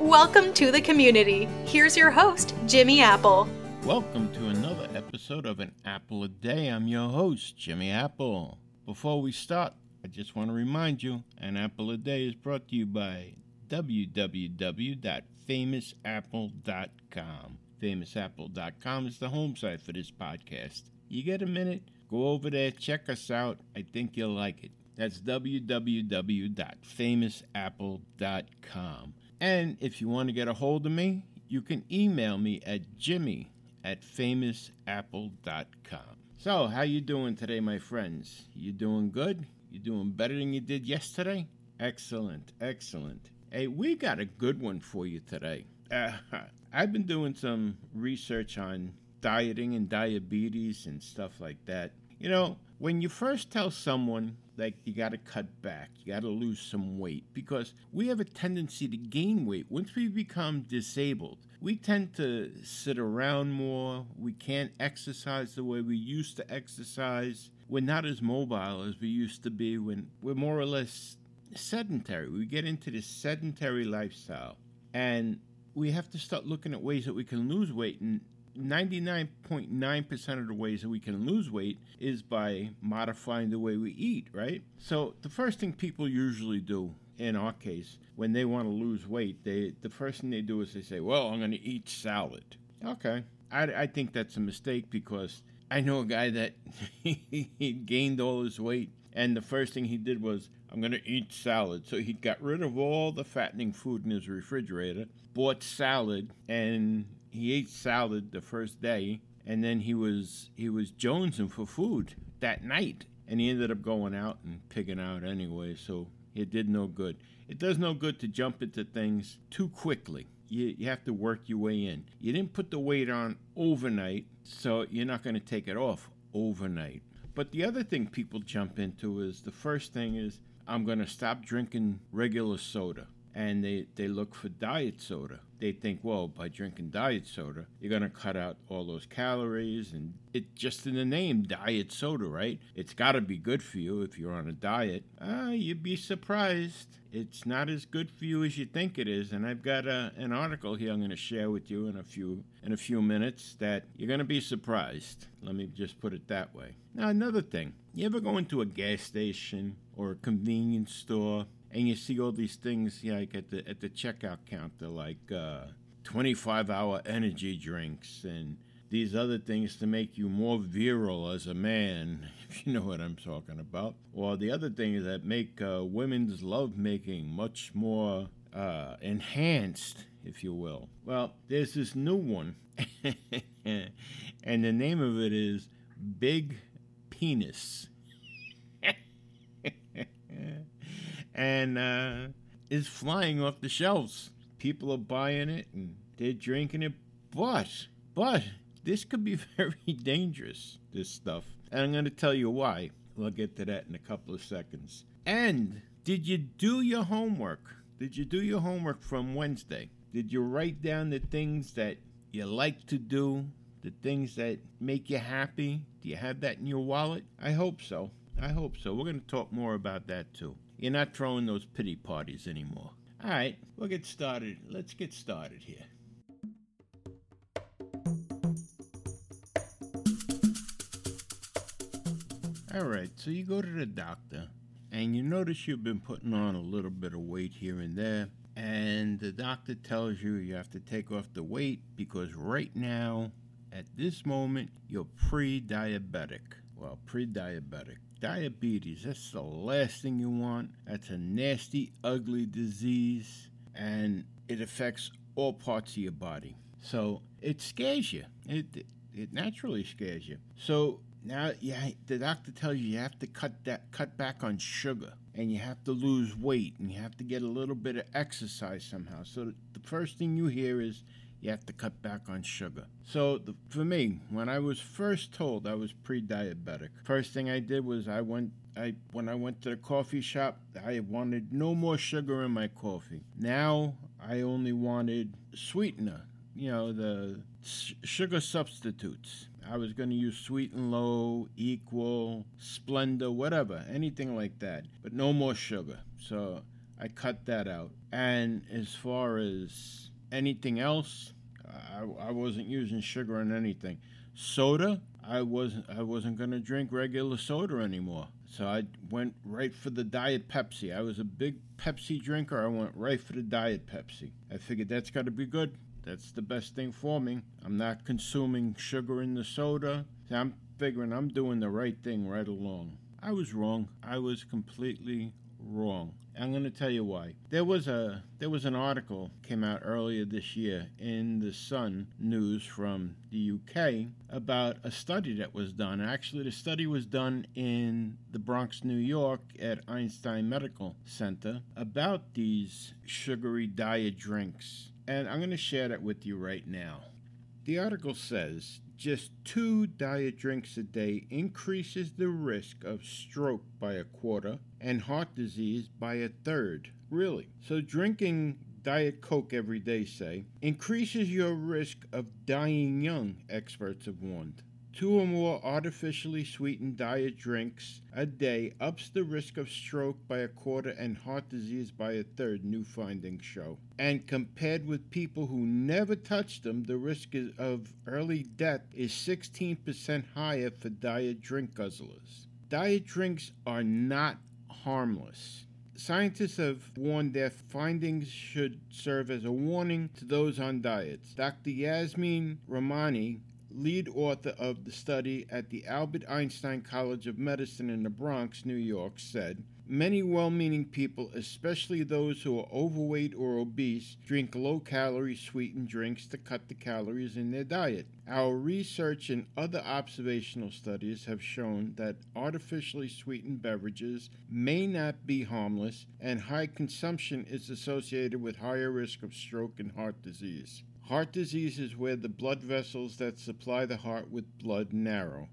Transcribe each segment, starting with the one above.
Welcome to the community. Here's your host, Jimmy Apple. Welcome to another episode of An Apple a Day. I'm your host, Jimmy Apple. Before we start, I just want to remind you An Apple a Day is brought to you by www.famousapple.com. Famousapple.com is the home site for this podcast. You get a minute? Go over there, check us out. I think you'll like it. That's www.famousapple.com. And if you want to get a hold of me, you can email me at jimmy at famousapple.com. So, how you doing today, my friends? You doing good? You doing better than you did yesterday? Excellent, excellent. Hey, we got a good one for you today. Uh, I've been doing some research on dieting and diabetes and stuff like that. You know, when you first tell someone like you got to cut back, you got to lose some weight because we have a tendency to gain weight once we become disabled. We tend to sit around more. We can't exercise the way we used to exercise. We're not as mobile as we used to be when we're more or less sedentary. We get into this sedentary lifestyle and we have to start looking at ways that we can lose weight and 99.9% of the ways that we can lose weight is by modifying the way we eat, right? So the first thing people usually do in our case when they want to lose weight, they the first thing they do is they say, "Well, I'm going to eat salad." Okay. I, I think that's a mistake because I know a guy that he gained all his weight and the first thing he did was, I'm going to eat salad. So he got rid of all the fattening food in his refrigerator, bought salad, and he ate salad the first day, and then he was he was jonesing for food that night, and he ended up going out and pigging out anyway. So it did no good. It does no good to jump into things too quickly. You, you have to work your way in. You didn't put the weight on overnight, so you're not going to take it off overnight. But the other thing people jump into is the first thing is I'm going to stop drinking regular soda and they, they look for diet soda. They think, well, by drinking diet soda, you're going to cut out all those calories. And it just in the name, diet soda, right? It's got to be good for you if you're on a diet. Ah, you'd be surprised. It's not as good for you as you think it is. And I've got a, an article here I'm going to share with you in a few in a few minutes that you're going to be surprised. Let me just put it that way. Now, another thing. You ever go into a gas station or a convenience store and you see all these things like at the at the checkout counter, like uh, 25 hour energy drinks and these other things to make you more virile as a man, if you know what I'm talking about. Or the other things that make uh, women's lovemaking much more uh, enhanced, if you will. Well, there's this new one, and the name of it is Big Penis. And uh, is flying off the shelves. People are buying it and they're drinking it, but but this could be very dangerous. This stuff, and I'm going to tell you why. We'll get to that in a couple of seconds. And did you do your homework? Did you do your homework from Wednesday? Did you write down the things that you like to do, the things that make you happy? Do you have that in your wallet? I hope so. I hope so. We're going to talk more about that too. You're not throwing those pity parties anymore. All right, we'll get started. Let's get started here. All right, so you go to the doctor and you notice you've been putting on a little bit of weight here and there, and the doctor tells you you have to take off the weight because right now, at this moment, you're pre diabetic. Well, pre diabetic. Diabetes, that's the last thing you want. That's a nasty, ugly disease, and it affects all parts of your body. So it scares you. It, it naturally scares you. So now yeah, the doctor tells you you have to cut that cut back on sugar and you have to lose weight and you have to get a little bit of exercise somehow. So the first thing you hear is you have to cut back on sugar. So the, for me, when I was first told I was pre-diabetic, first thing I did was I went I when I went to the coffee shop, I wanted no more sugar in my coffee. Now I only wanted sweetener, you know, the sh- sugar substitutes. I was going to use Sweet and Low, Equal, Splenda, whatever, anything like that, but no more sugar. So I cut that out. And as far as anything else, I, I wasn't using sugar in anything. Soda, I wasn't I wasn't going to drink regular soda anymore. So I went right for the Diet Pepsi. I was a big Pepsi drinker. I went right for the Diet Pepsi. I figured that's got to be good. That's the best thing for me. I'm not consuming sugar in the soda. So I'm figuring I'm doing the right thing right along. I was wrong. I was completely wrong. I'm going to tell you why. There was a there was an article came out earlier this year in the Sun news from the UK about a study that was done. Actually, the study was done in the Bronx, New York at Einstein Medical Center about these sugary diet drinks and I'm going to share that with you right now. The article says just two diet drinks a day increases the risk of stroke by a quarter and heart disease by a third. Really? So, drinking Diet Coke every day, say, increases your risk of dying young, experts have warned. Two or more artificially sweetened diet drinks a day ups the risk of stroke by a quarter and heart disease by a third, new findings show. And compared with people who never touched them, the risk of early death is 16% higher for diet drink guzzlers. Diet drinks are not harmless. Scientists have warned their findings should serve as a warning to those on diets. Dr. Yasmin Rahmani lead author of the study at the Albert Einstein College of Medicine in the Bronx, New York, said Many well meaning people, especially those who are overweight or obese, drink low calorie sweetened drinks to cut the calories in their diet. Our research and other observational studies have shown that artificially sweetened beverages may not be harmless, and high consumption is associated with higher risk of stroke and heart disease. Heart disease is where the blood vessels that supply the heart with blood narrow,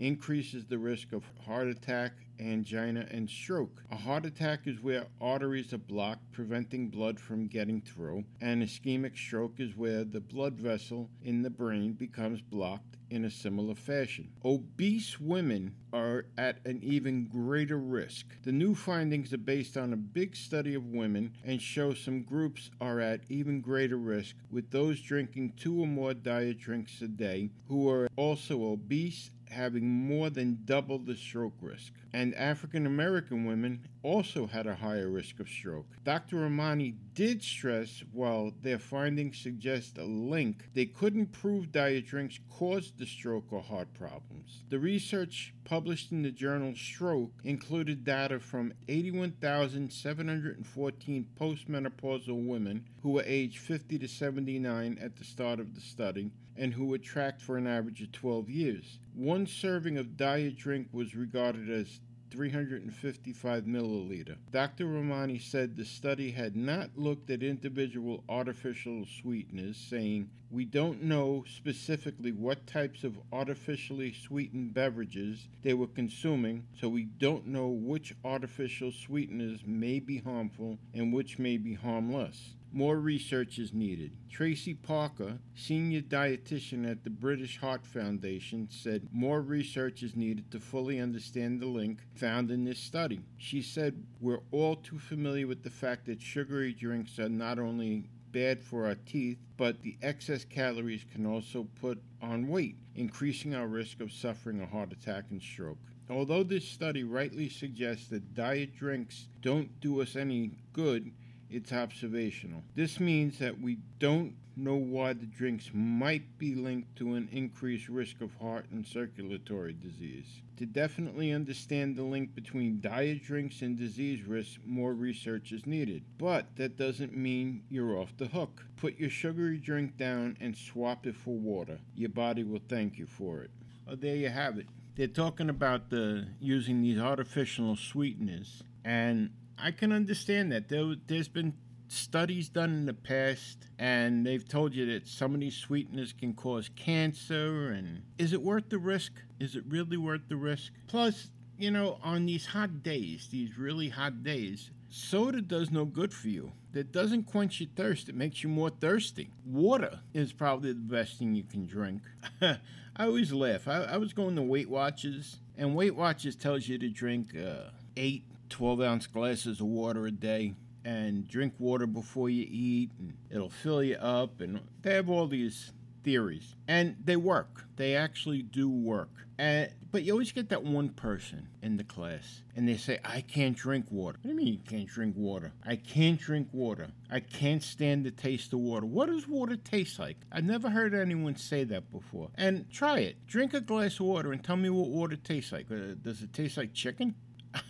increases the risk of heart attack, angina, and stroke. A heart attack is where arteries are blocked, preventing blood from getting through, An ischemic stroke is where the blood vessel in the brain becomes blocked in a similar fashion. Obese women are at an even greater risk. The new findings are based on a big study of women and show some groups are at even greater risk, with those drinking two or more diet drinks a day who are also obese having more than double the stroke risk. And African American women also had a higher risk of stroke. Dr. Rahmani did stress while their findings suggest a link, they couldn't prove diet drinks caused the stroke or heart problems. The research published in the journal Stroke included data from 81,714 postmenopausal women who were aged 50 to 79 at the start of the study and who were tracked for an average of 12 years. One serving of diet drink was regarded as 355 milliliter. Dr. Rahmani said the study had not looked at individual artificial sweeteners, saying, We don't know specifically what types of artificially sweetened beverages they were consuming, so we don't know which artificial sweeteners may be harmful and which may be harmless. More research is needed. Tracy Parker, senior dietitian at the British Heart Foundation, said more research is needed to fully understand the link found in this study. She said, We're all too familiar with the fact that sugary drinks are not only bad for our teeth, but the excess calories can also put on weight, increasing our risk of suffering a heart attack and stroke. Although this study rightly suggests that diet drinks don't do us any good, it's observational. This means that we don't know why the drinks might be linked to an increased risk of heart and circulatory disease. To definitely understand the link between diet drinks and disease risk, more research is needed. But that doesn't mean you're off the hook. Put your sugary drink down and swap it for water. Your body will thank you for it. Oh, there you have it. They're talking about the using these artificial sweeteners and I can understand that. There, has been studies done in the past, and they've told you that some of these sweeteners can cause cancer. And is it worth the risk? Is it really worth the risk? Plus, you know, on these hot days, these really hot days, soda does no good for you. That doesn't quench your thirst, it makes you more thirsty. Water is probably the best thing you can drink. I always laugh. I, I, was going to Weight Watchers, and Weight Watchers tells you to drink uh, 8 12 ounce glasses of water a day and drink water before you eat, and it'll fill you up. And they have all these theories, and they work. They actually do work. And, but you always get that one person in the class, and they say, I can't drink water. What do you mean you can't drink water? I can't drink water. I can't stand the taste of water. What does water taste like? I've never heard anyone say that before. And try it. Drink a glass of water and tell me what water tastes like. Uh, does it taste like chicken?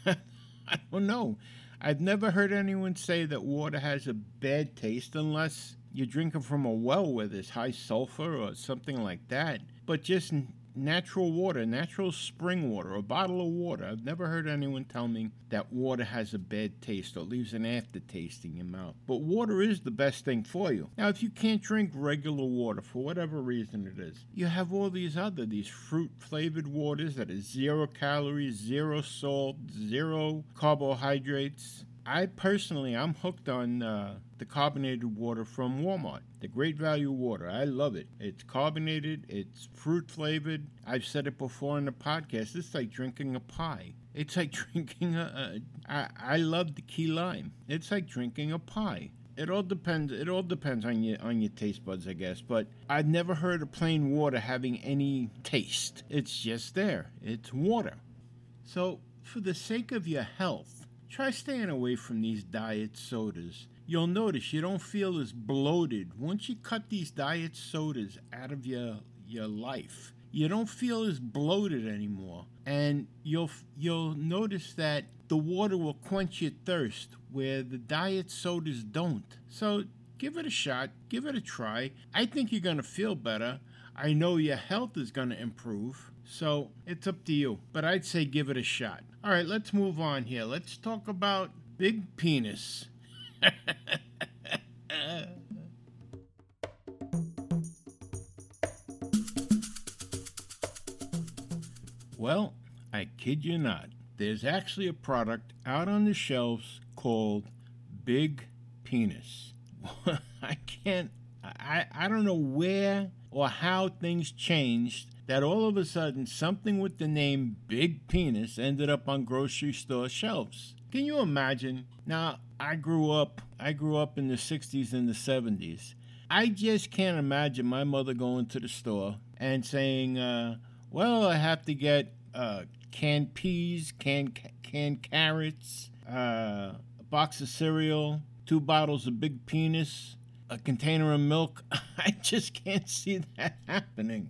I don't know. I've never heard anyone say that water has a bad taste unless you're drinking from a well where there's high sulfur or something like that. But just natural water, natural spring water, a bottle of water. I've never heard anyone tell me that water has a bad taste or leaves an aftertaste in your mouth. But water is the best thing for you. Now, if you can't drink regular water for whatever reason it is, you have all these other, these fruit flavored waters that are zero calories, zero salt, zero carbohydrates. I personally, I'm hooked on uh, the carbonated water from Walmart, the Great Value water. I love it. It's carbonated, it's fruit flavored. I've said it before in the podcast. It's like drinking a pie. It's like drinking a. a I, I love the key lime. It's like drinking a pie. It all depends. It all depends on your on your taste buds, I guess. But I've never heard of plain water having any taste. It's just there. It's water. So, for the sake of your health, Try staying away from these diet sodas. You'll notice you don't feel as bloated once you cut these diet sodas out of your your life. You don't feel as bloated anymore, and you'll you'll notice that the water will quench your thirst where the diet sodas don't. So give it a shot, give it a try. I think you're going to feel better. I know your health is going to improve. So it's up to you. But I'd say give it a shot. All right, let's move on here. Let's talk about big penis. well, I kid you not. There's actually a product out on the shelves called Big Penis. I can't I, I don't know where or how things changed that all of a sudden something with the name Big Penis ended up on grocery store shelves. Can you imagine? Now, I grew up I grew up in the 60s and the 70s. I just can't imagine my mother going to the store and saying, uh, "Well, I have to get uh, canned peas, canned canned carrots, uh, a box of cereal, two bottles of Big Penis, a container of milk." I just can't see that happening.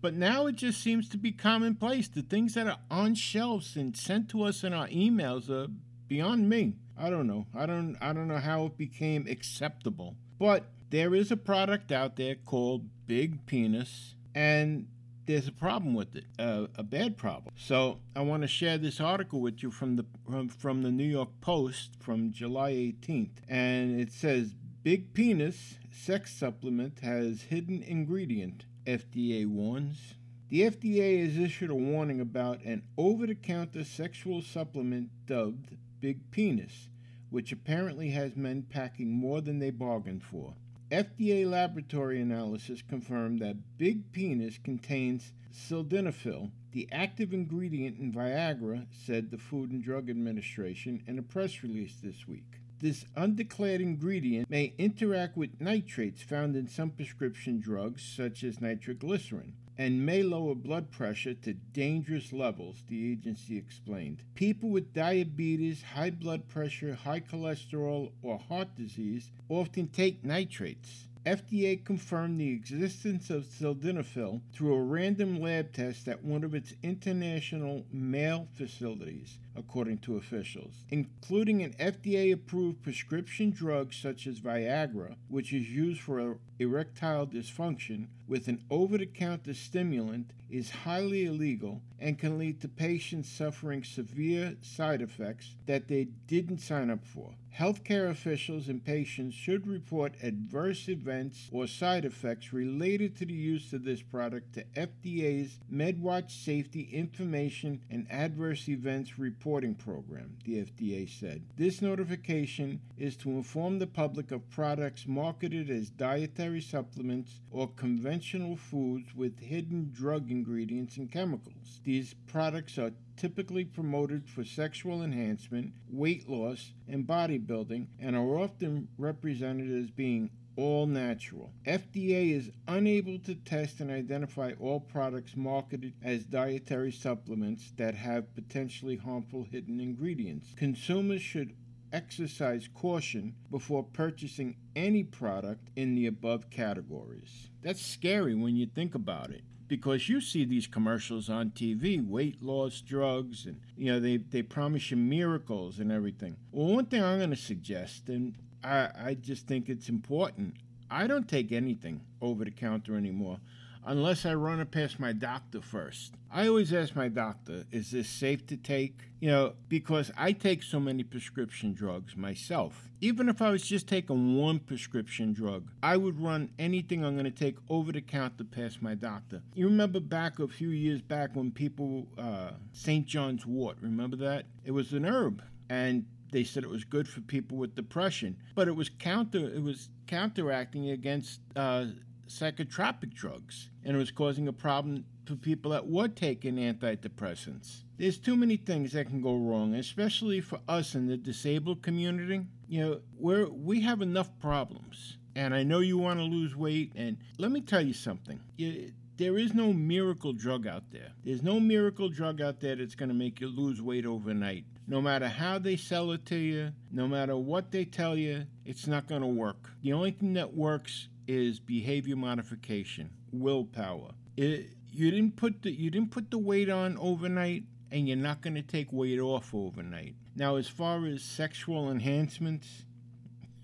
But now it just seems to be commonplace. The things that are on shelves and sent to us in our emails are beyond me. I don't know. I don't I don't know how it became acceptable. But there is a product out there called Big Penis and there's a problem with it, uh, a bad problem. So I want to share this article with you from the from, from the New York Post from July 18th, and it says Big Penis sex supplement has hidden ingredient. FDA warns. The FDA has issued a warning about an over the counter sexual supplement dubbed Big Penis, which apparently has men packing more than they bargained for. FDA laboratory analysis confirmed that Big Penis contains sildenafil, the active ingredient in Viagra, said the Food and Drug Administration in a press release this week. This undeclared ingredient may interact with nitrates found in some prescription drugs, such as nitroglycerin, and may lower blood pressure to dangerous levels, the agency explained. People with diabetes, high blood pressure, high cholesterol, or heart disease often take nitrates. FDA confirmed the existence of sildenafil through a random lab test at one of its international mail facilities according to officials, including an FDA approved prescription drug such as Viagra, which is used for erectile dysfunction with an over the counter stimulant, is highly illegal and can lead to patients suffering severe side effects that they didn't sign up for. Healthcare officials and patients should report adverse events or side effects related to the use of this product to FDA's MedWatch Safety Information and Adverse Events Reporting Program, the FDA said. This notification is to inform the public of products marketed as dietary supplements or conventional foods with hidden drug ingredients and chemicals. These products are typically promoted for sexual enhancement, weight loss, and bodybuilding, and are often represented as being all natural. FDA is unable to test and identify all products marketed as dietary supplements that have potentially harmful hidden ingredients. Consumers should exercise caution before purchasing any product in the above categories. That's scary when you think about it because you see these commercials on TV, weight loss drugs, and you know they, they promise you miracles and everything. Well, one thing I'm going to suggest, and I, I just think it's important, I don't take anything over the counter anymore unless I run it past my doctor first. I always ask my doctor, is this safe to take? You know, because I take so many prescription drugs myself. Even if I was just taking one prescription drug, I would run anything I'm going to take over the counter past my doctor. You remember back a few years back when people, uh, St. John's wort, remember that? It was an herb. And they said it was good for people with depression, but it was counter it was counteracting against uh, psychotropic drugs, and it was causing a problem for people that were taking antidepressants. There's too many things that can go wrong, especially for us in the disabled community. You know, we're, we have enough problems. And I know you want to lose weight, and let me tell you something. You, there is no miracle drug out there. There's no miracle drug out there that's going to make you lose weight overnight. No matter how they sell it to you, no matter what they tell you, it's not going to work. The only thing that works is behavior modification, willpower. It, you didn't put the you didn't put the weight on overnight, and you're not going to take weight off overnight. Now, as far as sexual enhancements,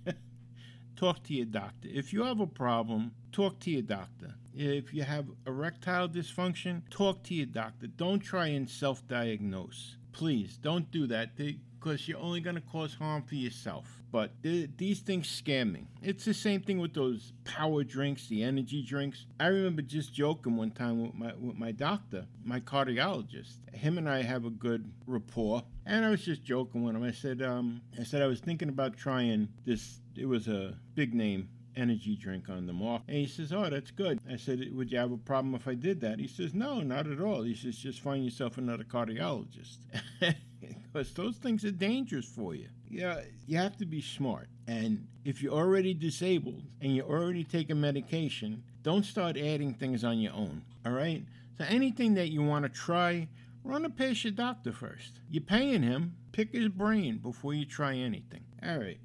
talk to your doctor. If you have a problem, talk to your doctor. If you have erectile dysfunction, talk to your doctor. Don't try and self-diagnose. Please, don't do that because you're only going to cause harm for yourself. But th- these things scare me. It's the same thing with those power drinks, the energy drinks. I remember just joking one time with my with my doctor, my cardiologist. Him and I have a good rapport, and I was just joking with him. I said, um, I said I was thinking about trying this. It was a big name energy drink on the market. And he says, Oh, that's good. I said, Would you have a problem if I did that? He says, No, not at all. He says, Just find yourself another cardiologist. because those things are dangerous for you. Yeah, you have to be smart. And if you're already disabled and you're already taking medication, don't start adding things on your own. All right? So anything that you want to try, run it past your doctor first. You're paying him, pick his brain before you try anything. All right,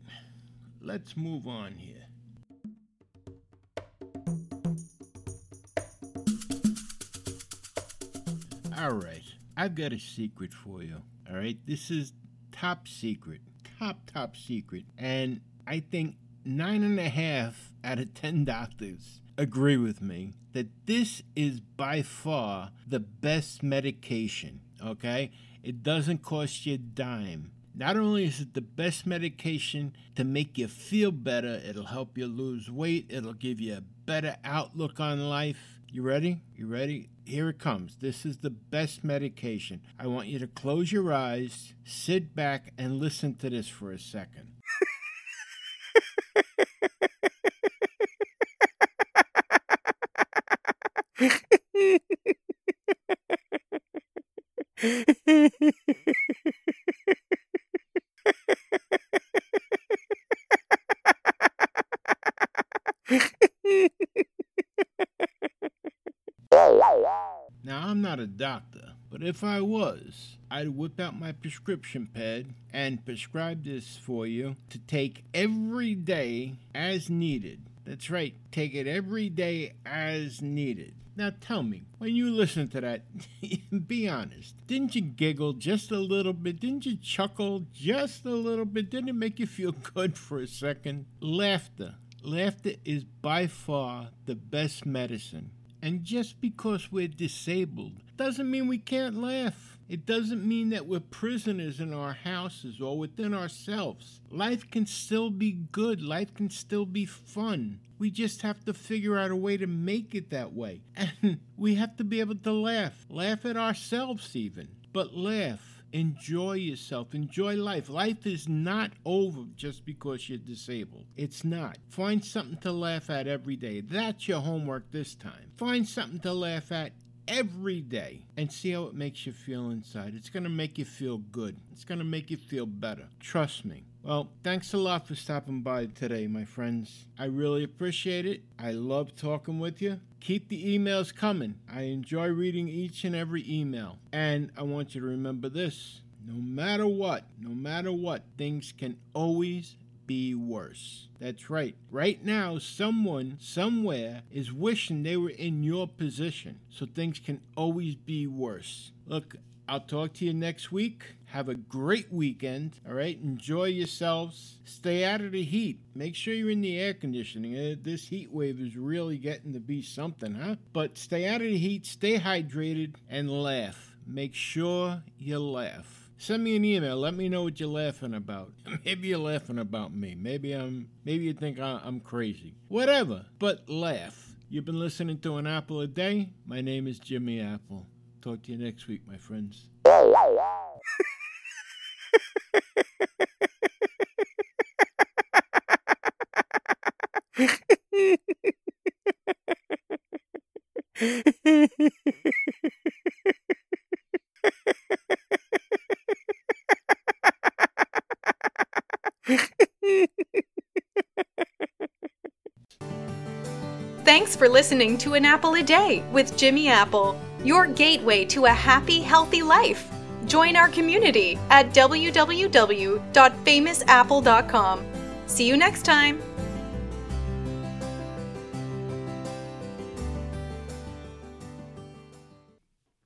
let's move on here. All right, I've got a secret for you. All right, this is top secret, top, top secret. And I think nine and a half out of 10 doctors agree with me that this is by far the best medication. Okay, it doesn't cost you a dime. Not only is it the best medication to make you feel better, it'll help you lose weight, it'll give you a better outlook on life you ready? You ready? Here it comes. This is the best medication. I want you to close your eyes, sit back, and listen to this for a second. Not a doctor, but if I was, I'd whip out my prescription pad and prescribe this for you to take every day as needed. That's right. Take it every day as needed. Now tell me, when you listen to that, be honest. Didn't you giggle just a little bit? Didn't you chuckle just a little bit? Didn't it make you feel good for a second? Laughter. Laughter is by far the best medicine. And just because we're disabled doesn't mean we can't laugh. It doesn't mean that we're prisoners in our houses or within ourselves. Life can still be good. Life can still be fun. We just have to figure out a way to make it that way. And we have to be able to laugh. Laugh at ourselves, even. But laugh. Enjoy yourself. Enjoy life. Life is not over just because you're disabled. It's not. Find something to laugh at every day. That's your homework this time. Find something to laugh at every day and see how it makes you feel inside. It's going to make you feel good. It's going to make you feel better. Trust me. Well, thanks a lot for stopping by today, my friends. I really appreciate it. I love talking with you. Keep the emails coming. I enjoy reading each and every email. And I want you to remember this no matter what, no matter what, things can always be worse. That's right. Right now, someone somewhere is wishing they were in your position, so things can always be worse. Look, I'll talk to you next week. Have a great weekend. All right. Enjoy yourselves. Stay out of the heat. Make sure you're in the air conditioning. Uh, this heat wave is really getting to be something, huh? But stay out of the heat, stay hydrated, and laugh. Make sure you laugh. Send me an email. Let me know what you're laughing about. Maybe you're laughing about me. Maybe I'm. Maybe you think I'm crazy. Whatever. But laugh. You've been listening to an apple a day. My name is Jimmy Apple. Talk to you next week, my friends. Thanks for listening to An Apple a Day with Jimmy Apple, your gateway to a happy, healthy life. Join our community at www.famousapple.com. See you next time.